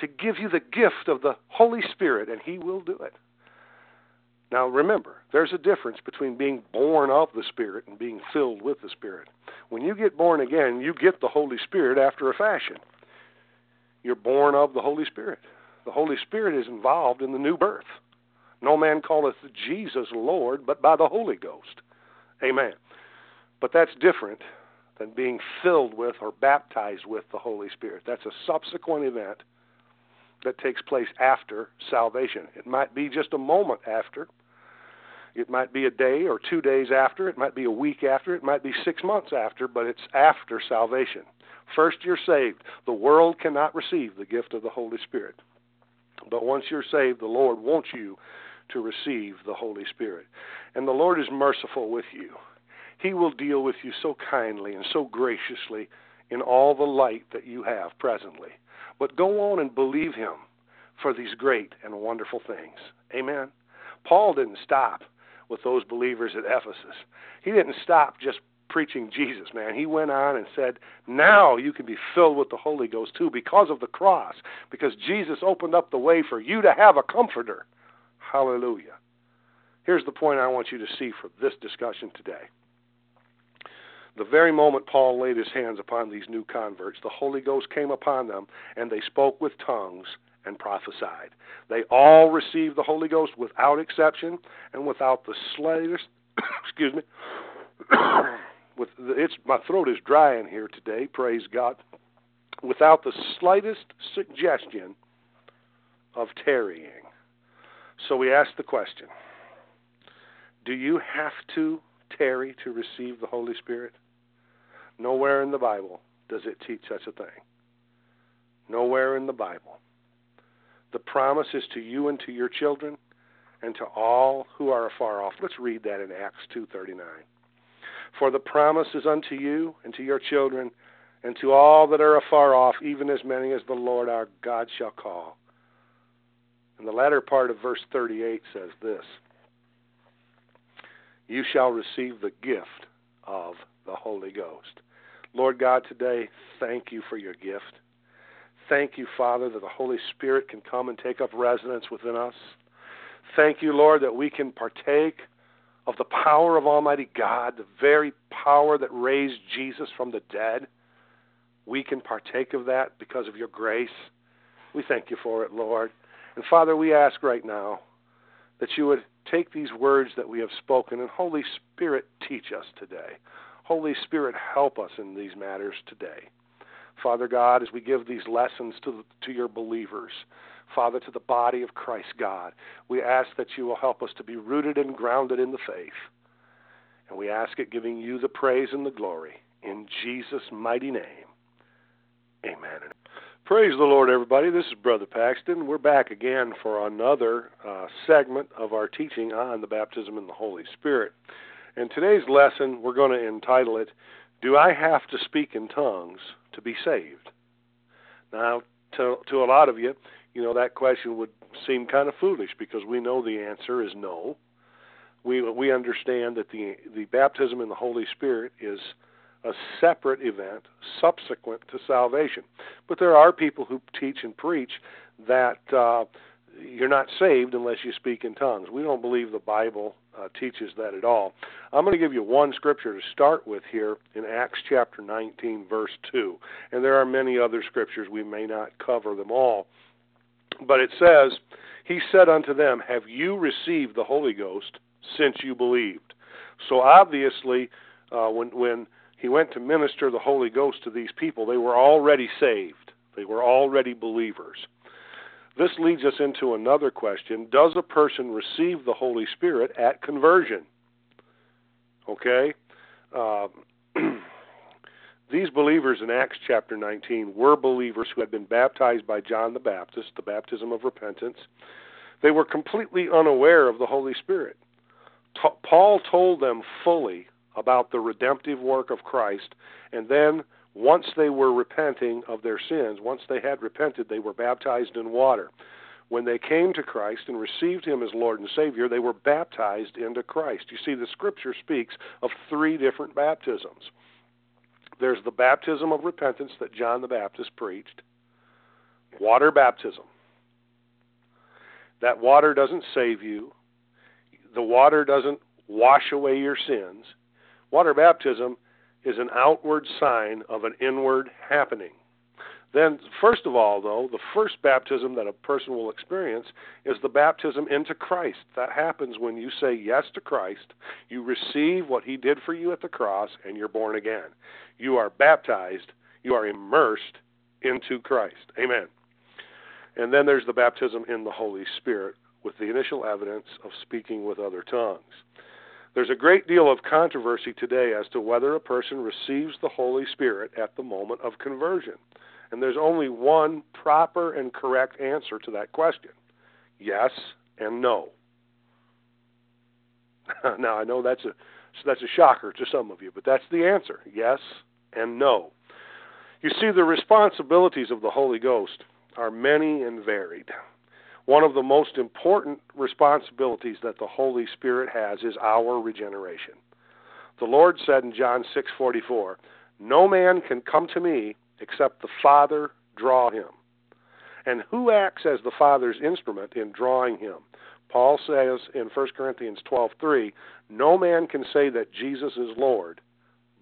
to give you the gift of the Holy Spirit, and He will do it. Now remember, there's a difference between being born of the Spirit and being filled with the Spirit. When you get born again, you get the Holy Spirit after a fashion. You're born of the Holy Spirit. The Holy Spirit is involved in the new birth. No man calleth Jesus Lord but by the Holy Ghost. Amen. But that's different than being filled with or baptized with the Holy Spirit. That's a subsequent event that takes place after salvation. It might be just a moment after. It might be a day or two days after. It might be a week after. It might be six months after, but it's after salvation. First, you're saved. The world cannot receive the gift of the Holy Spirit. But once you're saved, the Lord wants you to receive the Holy Spirit. And the Lord is merciful with you. He will deal with you so kindly and so graciously in all the light that you have presently. But go on and believe Him for these great and wonderful things. Amen. Paul didn't stop with those believers at Ephesus. He didn't stop just preaching Jesus, man. He went on and said, Now you can be filled with the Holy Ghost too because of the cross, because Jesus opened up the way for you to have a comforter. Hallelujah. Here's the point I want you to see from this discussion today. The very moment Paul laid his hands upon these new converts, the Holy Ghost came upon them, and they spoke with tongues and prophesied. They all received the Holy Ghost without exception and without the slightest excuse me with the, it's my throat is dry in here today, praise God. Without the slightest suggestion of tarrying. So we ask the question, do you have to tarry to receive the Holy Spirit? Nowhere in the Bible does it teach such a thing. Nowhere in the Bible. The promise is to you and to your children and to all who are afar off. Let's read that in Acts 2:39. For the promise is unto you and to your children and to all that are afar off, even as many as the Lord our God shall call. And the latter part of verse 38 says this You shall receive the gift of the Holy Ghost. Lord God, today, thank you for your gift. Thank you, Father, that the Holy Spirit can come and take up residence within us. Thank you, Lord, that we can partake of the power of Almighty God, the very power that raised Jesus from the dead. We can partake of that because of your grace. We thank you for it, Lord. And Father, we ask right now that you would take these words that we have spoken and Holy Spirit teach us today. Holy Spirit, help us in these matters today. Father God, as we give these lessons to, to your believers, Father, to the body of Christ God, we ask that you will help us to be rooted and grounded in the faith. And we ask it giving you the praise and the glory. In Jesus' mighty name, amen. Praise the Lord, everybody. This is Brother Paxton. We're back again for another uh, segment of our teaching on the baptism in the Holy Spirit. In today's lesson, we're going to entitle it, Do I Have to Speak in Tongues to Be Saved? Now, to, to a lot of you, you know, that question would seem kind of foolish because we know the answer is no. We, we understand that the, the baptism in the Holy Spirit is a separate event subsequent to salvation. But there are people who teach and preach that uh, you're not saved unless you speak in tongues. We don't believe the Bible uh, teaches that at all. I'm going to give you one scripture to start with here in Acts chapter 19, verse 2. And there are many other scriptures. We may not cover them all. But it says, He said unto them, Have you received the Holy Ghost since you believed? So obviously, uh, when, when he went to minister the Holy Ghost to these people, they were already saved, they were already believers. This leads us into another question Does a person receive the Holy Spirit at conversion? Okay? Uh, these believers in Acts chapter 19 were believers who had been baptized by John the Baptist, the baptism of repentance. They were completely unaware of the Holy Spirit. T- Paul told them fully about the redemptive work of Christ, and then once they were repenting of their sins, once they had repented, they were baptized in water. When they came to Christ and received Him as Lord and Savior, they were baptized into Christ. You see, the Scripture speaks of three different baptisms. There's the baptism of repentance that John the Baptist preached, water baptism. That water doesn't save you, the water doesn't wash away your sins. Water baptism is an outward sign of an inward happening. Then, first of all, though, the first baptism that a person will experience is the baptism into Christ. That happens when you say yes to Christ, you receive what He did for you at the cross, and you're born again. You are baptized, you are immersed into Christ. Amen. And then there's the baptism in the Holy Spirit with the initial evidence of speaking with other tongues. There's a great deal of controversy today as to whether a person receives the Holy Spirit at the moment of conversion. And there's only one proper and correct answer to that question yes and no. now, I know that's a, that's a shocker to some of you, but that's the answer yes and no. You see, the responsibilities of the Holy Ghost are many and varied. One of the most important responsibilities that the Holy Spirit has is our regeneration. The Lord said in John 6:44, "No man can come to me except the Father draw him." And who acts as the Father's instrument in drawing him? Paul says in 1 Corinthians 12:3, "No man can say that Jesus is Lord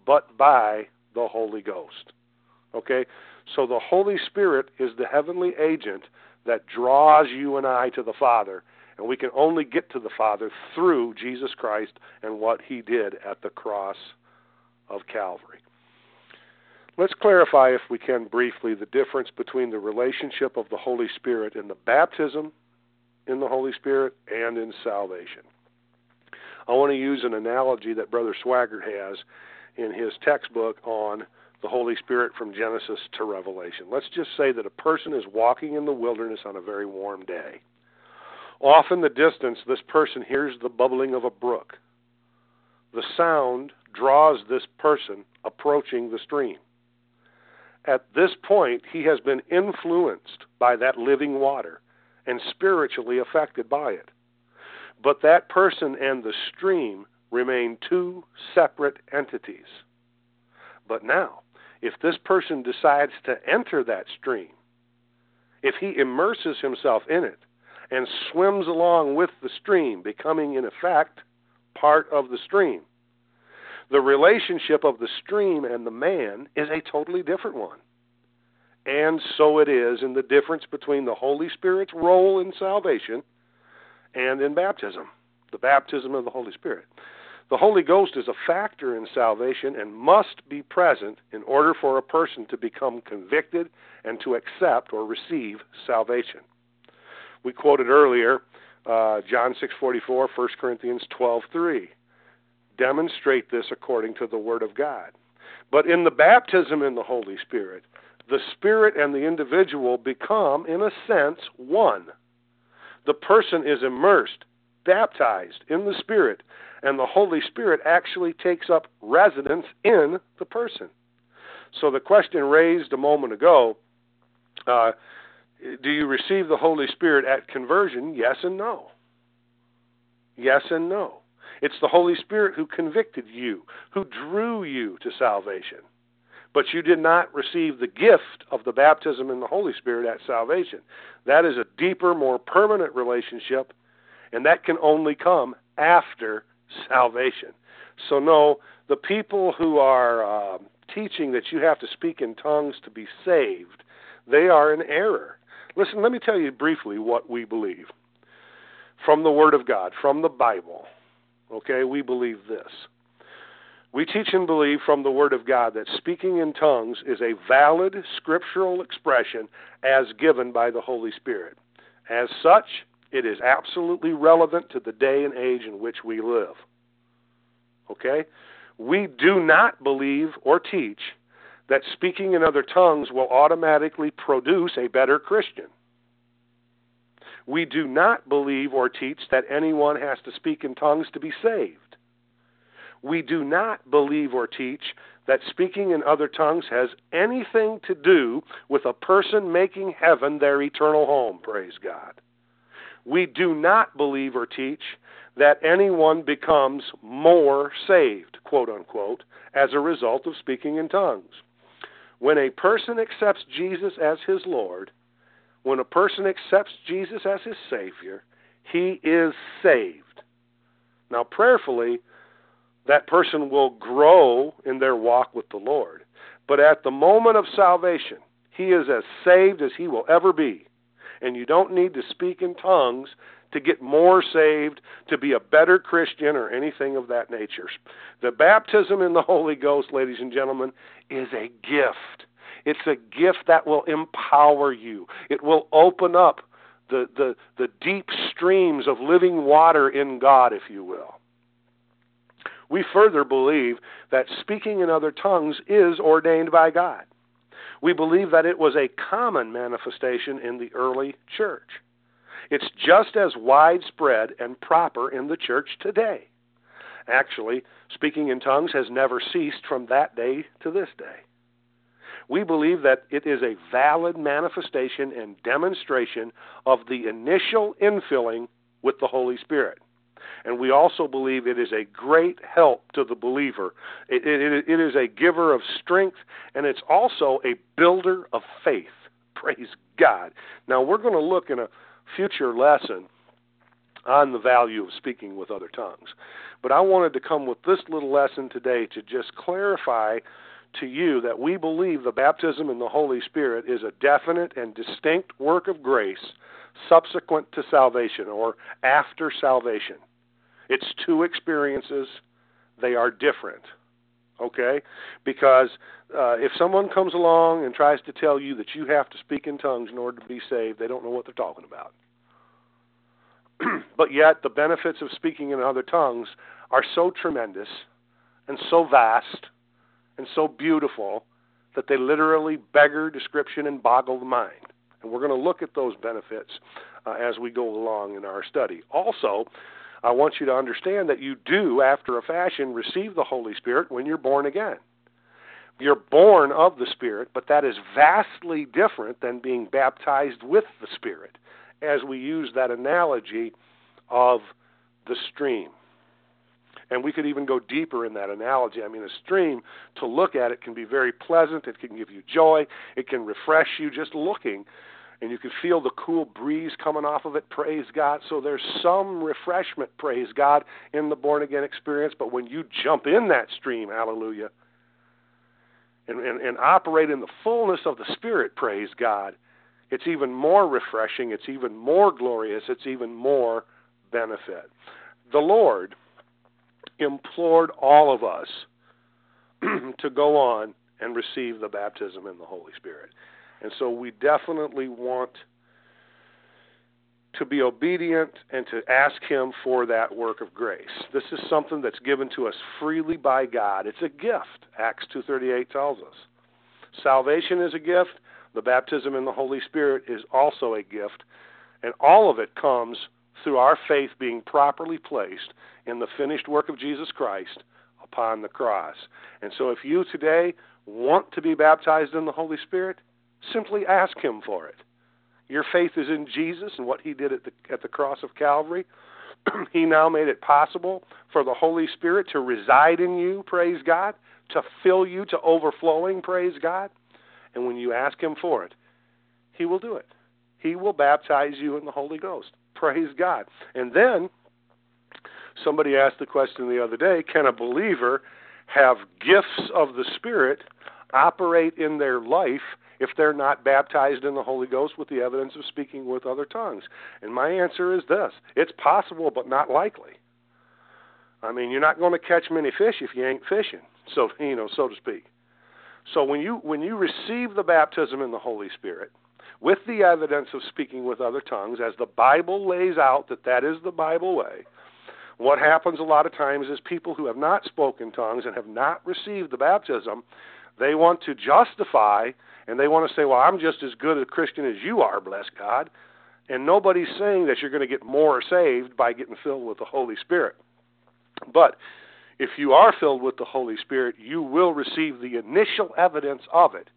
but by the Holy Ghost." Okay? So the Holy Spirit is the heavenly agent that draws you and I to the Father. And we can only get to the Father through Jesus Christ and what he did at the cross of Calvary. Let's clarify, if we can briefly, the difference between the relationship of the Holy Spirit in the baptism in the Holy Spirit and in salvation. I want to use an analogy that Brother Swaggart has in his textbook on the Holy Spirit from Genesis to Revelation. Let's just say that a person is walking in the wilderness on a very warm day. Off in the distance, this person hears the bubbling of a brook. The sound draws this person approaching the stream. At this point, he has been influenced by that living water and spiritually affected by it. But that person and the stream remain two separate entities. But now, if this person decides to enter that stream, if he immerses himself in it and swims along with the stream, becoming in effect part of the stream, the relationship of the stream and the man is a totally different one. And so it is in the difference between the Holy Spirit's role in salvation and in baptism, the baptism of the Holy Spirit. The Holy Ghost is a factor in salvation and must be present in order for a person to become convicted and to accept or receive salvation. We quoted earlier uh, John 6:44, 1 Corinthians 12:3. Demonstrate this according to the Word of God. But in the baptism in the Holy Spirit, the Spirit and the individual become, in a sense, one. The person is immersed, baptized in the Spirit, and the Holy Spirit actually takes up residence in the person. So the question raised a moment ago uh, do you receive the Holy Spirit at conversion? Yes and no. Yes and no. It's the Holy Spirit who convicted you, who drew you to salvation. But you did not receive the gift of the baptism in the Holy Spirit at salvation. That is a deeper, more permanent relationship, and that can only come after salvation. So, no, the people who are uh, teaching that you have to speak in tongues to be saved, they are in error. Listen, let me tell you briefly what we believe from the Word of God, from the Bible. Okay, we believe this. We teach and believe from the Word of God that speaking in tongues is a valid scriptural expression as given by the Holy Spirit. As such, it is absolutely relevant to the day and age in which we live. Okay? We do not believe or teach that speaking in other tongues will automatically produce a better Christian. We do not believe or teach that anyone has to speak in tongues to be saved. We do not believe or teach that speaking in other tongues has anything to do with a person making heaven their eternal home, praise God. We do not believe or teach that anyone becomes more saved, quote unquote, as a result of speaking in tongues. When a person accepts Jesus as his Lord, when a person accepts Jesus as his Savior, he is saved. Now, prayerfully, that person will grow in their walk with the Lord. But at the moment of salvation, He is as saved as he will ever be. And you don't need to speak in tongues to get more saved, to be a better Christian, or anything of that nature. The baptism in the Holy Ghost, ladies and gentlemen, is a gift. It's a gift that will empower you. It will open up the, the, the deep streams of living water in God, if you will. We further believe that speaking in other tongues is ordained by God. We believe that it was a common manifestation in the early church. It's just as widespread and proper in the church today. Actually, speaking in tongues has never ceased from that day to this day. We believe that it is a valid manifestation and demonstration of the initial infilling with the Holy Spirit. And we also believe it is a great help to the believer. It, it, it is a giver of strength, and it's also a builder of faith. Praise God. Now, we're going to look in a future lesson on the value of speaking with other tongues. But I wanted to come with this little lesson today to just clarify to you that we believe the baptism in the Holy Spirit is a definite and distinct work of grace subsequent to salvation or after salvation. It's two experiences, they are different. Okay? Because uh, if someone comes along and tries to tell you that you have to speak in tongues in order to be saved, they don't know what they're talking about. but yet, the benefits of speaking in other tongues are so tremendous and so vast and so beautiful that they literally beggar description and boggle the mind. And we're going to look at those benefits uh, as we go along in our study. Also, I want you to understand that you do, after a fashion, receive the Holy Spirit when you're born again. You're born of the Spirit, but that is vastly different than being baptized with the Spirit, as we use that analogy of the stream. And we could even go deeper in that analogy. I mean, a stream, to look at it, can be very pleasant. It can give you joy. It can refresh you just looking. And you can feel the cool breeze coming off of it. Praise God. So there's some refreshment, praise God, in the born again experience. But when you jump in that stream, hallelujah, and, and, and operate in the fullness of the Spirit, praise God, it's even more refreshing. It's even more glorious. It's even more benefit. The Lord implored all of us to go on and receive the baptism in the Holy Spirit. And so we definitely want to be obedient and to ask Him for that work of grace. This is something that's given to us freely by God. It's a gift. Acts 2:38 tells us. Salvation is a gift. The baptism in the Holy Spirit is also a gift, and all of it comes through our faith being properly placed in the finished work of Jesus Christ upon the cross. And so if you today want to be baptized in the Holy Spirit, simply ask Him for it. Your faith is in Jesus and what He did at the, at the cross of Calvary. he now made it possible for the Holy Spirit to reside in you, praise God, to fill you to overflowing, praise God. And when you ask Him for it, He will do it. He will baptize you in the Holy Ghost. Praise God. And then somebody asked the question the other day can a believer have gifts of the Spirit operate in their life if they're not baptized in the Holy Ghost with the evidence of speaking with other tongues? And my answer is this it's possible, but not likely. I mean, you're not going to catch many fish if you ain't fishing, so you know, so to speak. So when you when you receive the baptism in the Holy Spirit, with the evidence of speaking with other tongues, as the Bible lays out that that is the Bible way, what happens a lot of times is people who have not spoken tongues and have not received the baptism, they want to justify and they want to say, well, I'm just as good a Christian as you are, bless God. And nobody's saying that you're going to get more saved by getting filled with the Holy Spirit. But if you are filled with the Holy Spirit, you will receive the initial evidence of it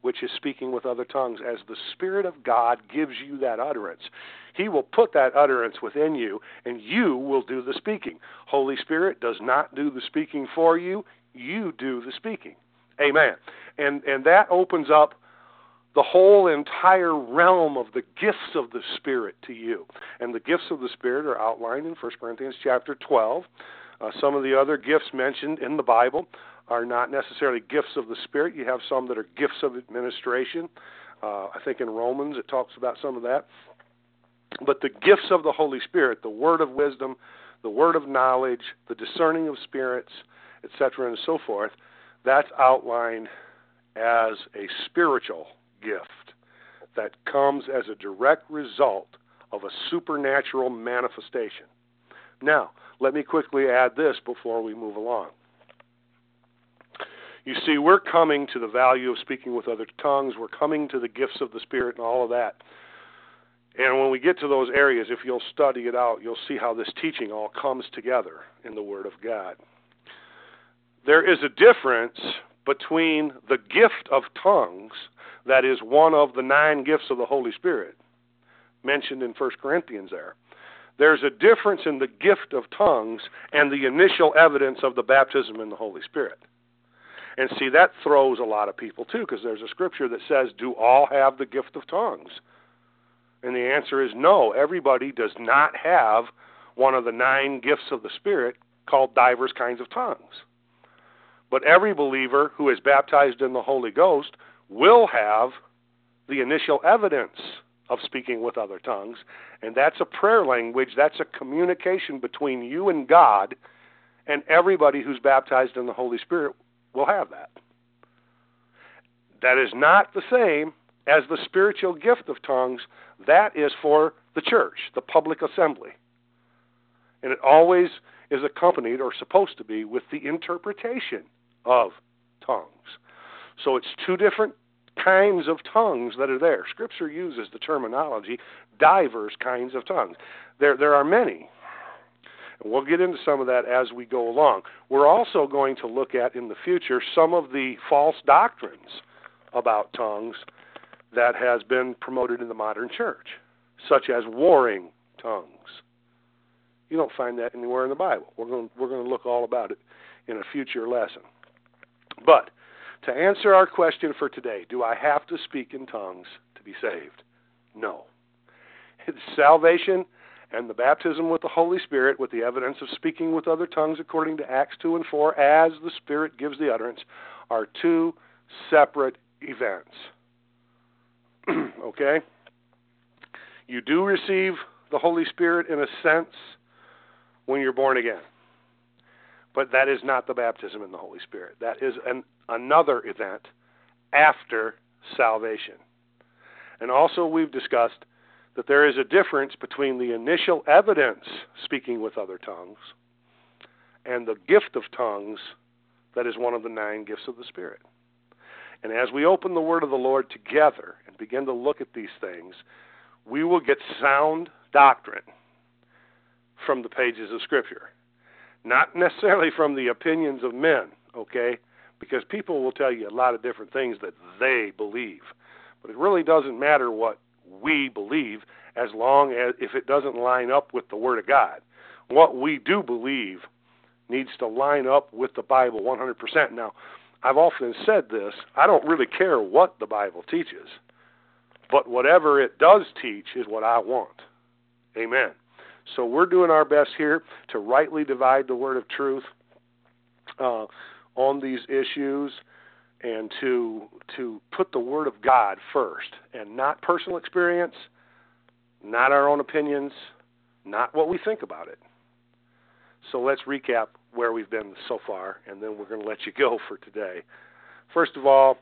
which is speaking with other tongues, as the Spirit of God gives you that utterance. He will put that utterance within you, and you will do the speaking. Holy Spirit does not do the speaking for you, you do the speaking. Amen. And, and that opens up the whole entire realm of the gifts of the Spirit to you. And the gifts of the Spirit are outlined in 1 Corinthians chapter 12. Uh, some of the other gifts mentioned in the Bible are not necessarily gifts of the Spirit. You have some that are gifts of administration. Uh, I think in Romans it talks about some of that. But the gifts of the Holy Spirit, the word of wisdom, the word of knowledge, the discerning of spirits, etc., and so forth, that's outlined as a spiritual gift that comes as a direct result of a supernatural manifestation. Now, let me quickly add this before we move along. You see, we're coming to the value of speaking with other tongues, we're coming to the gifts of the Spirit and all of that. And when we get to those areas, if you'll study it out, you'll see how this teaching all comes together in the Word of God. There is a difference between the gift of tongues, that is one of the nine gifts of the Holy Spirit, mentioned in 1 Corinthians there. There's a difference in the gift of tongues and the initial evidence of the baptism in the Holy Spirit. And see, that throws a lot of people too, because there's a scripture that says, Do all have the gift of tongues? And the answer is no. Everybody does not have one of the nine gifts of the Spirit called divers kinds of tongues. But every believer who is baptized in the Holy Ghost will have the initial evidence of speaking with other tongues. And that's a prayer language, that's a communication between you and God, and everybody who's baptized in the Holy Spirit will have that. That is not the same as the spiritual gift of tongues. That is for the church, the public assembly. And it always is accompanied, or supposed to be, with the interpretation of tongues. So it's two different kinds of tongues that are there. Scripture uses the terminology divers kinds of tongues. There, there are many. And we'll get into some of that as we go along. We're also going to look at in the future some of the false doctrines about tongues that has been promoted in the modern church, such as warring tongues. You don't find that anywhere in the Bible. We're going, we're going to look all about it in a future lesson. But to answer our question for today, do I have to speak in tongues to be saved? No. It's salvation and the baptism with the Holy Spirit with the evidence of speaking with other tongues according to Acts 2 and 4 as the Spirit gives the utterance are two separate events. okay? You do receive the Holy Spirit in a sense when you're born again. But that is not the baptism in the Holy Spirit. That is an, another event after salvation. And also, we've discussed that there is a difference between the initial evidence, speaking with other tongues, and the gift of tongues that is one of the nine gifts of the Spirit. And as we open the Word of the Lord together and begin to look at these things, we will get sound doctrine from the pages of Scripture not necessarily from the opinions of men, okay? Because people will tell you a lot of different things that they believe. But it really doesn't matter what we believe as long as if it doesn't line up with the word of God. What we do believe needs to line up with the Bible 100%. Now, I've often said this, I don't really care what the Bible teaches. But whatever it does teach is what I want. Amen. So we're doing our best here to rightly divide the word of truth uh, on these issues and to to put the word of God first and not personal experience, not our own opinions, not what we think about it. So let's recap where we've been so far and then we're going to let you go for today. First of all,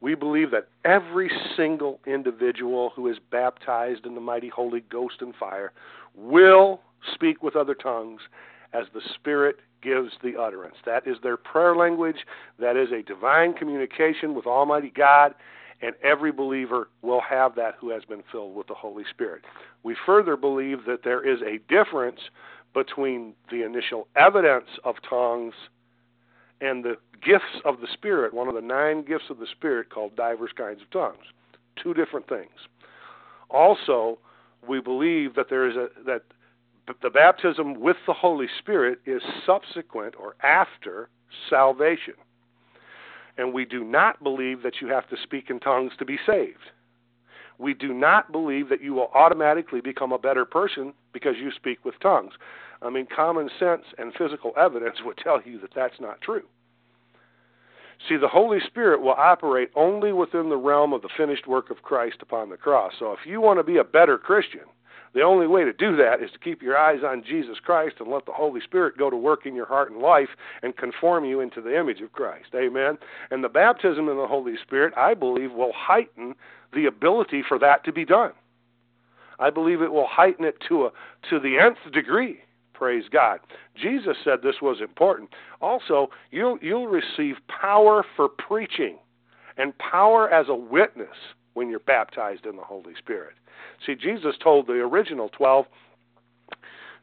we believe that every single individual who is baptized in the mighty Holy Ghost and fire will speak with other tongues as the Spirit gives the utterance. That is their prayer language. That is a divine communication with Almighty God, and every believer will have that who has been filled with the Holy Spirit. We further believe that there is a difference between the initial evidence of tongues and the gifts of the Spirit, one of the nine gifts of the Spirit called divers kinds of tongues. Two different things. Also, we believe that there is a that the baptism with the Holy Spirit is subsequent or after salvation. And we do not believe that you have to speak in tongues to be saved. we do not believe that you will automatically become a better person because you speak with tongues. I mean, common sense and physical evidence would tell you that that's not true. See, the Holy Spirit will operate only within the realm of the finished work of Christ upon the cross. So if you want to be a better Christian, the only way to do that is to keep your eyes on Jesus Christ and let the Holy Spirit go to work in your heart and life and conform you into the image of Christ. Amen. And the baptism in the Holy Spirit, I believe, will heighten the ability for that to be done. I believe it will heighten it to a to the nth degree. Praise God. Jesus said this was important. Also, you'll you'll receive power for preaching and power as a witness when you're baptized in the Holy Spirit. See, Jesus told the original 12,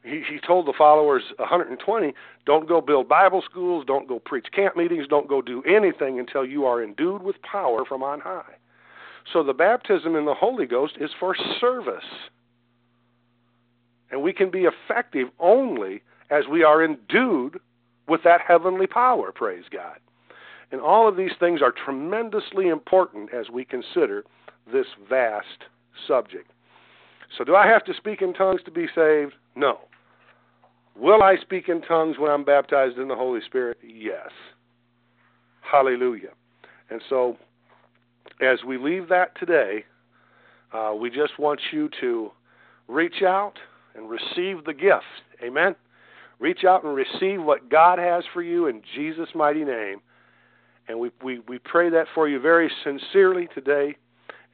he, he told the followers 120, don't go build Bible schools, don't go preach camp meetings, don't go do anything until you are endued with power from on high. So the baptism in the Holy Ghost is for service. And we can be effective only as we are endued with that heavenly power, praise God. And all of these things are tremendously important as we consider this vast subject. So, do I have to speak in tongues to be saved? No. Will I speak in tongues when I'm baptized in the Holy Spirit? Yes. Hallelujah. And so, as we leave that today, uh, we just want you to reach out and receive the gift. Amen. Reach out and receive what God has for you in Jesus' mighty name. And we, we, we pray that for you very sincerely today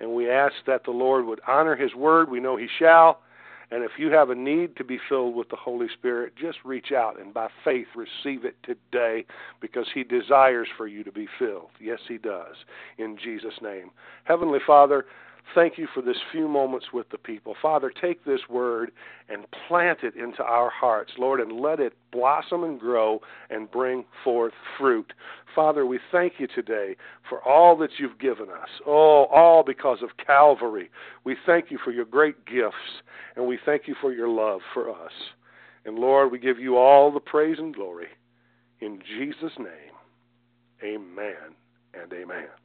and we ask that the Lord would honor His word. We know He shall. And if you have a need to be filled with the Holy Spirit, just reach out and by faith receive it today because He desires for you to be filled. Yes, He does. In Jesus' name. Heavenly Father, Thank you for this few moments with the people. Father, take this word and plant it into our hearts, Lord, and let it blossom and grow and bring forth fruit. Father, we thank you today for all that you've given us. Oh, all because of Calvary. We thank you for your great gifts, and we thank you for your love for us. And Lord, we give you all the praise and glory. In Jesus' name, amen and amen.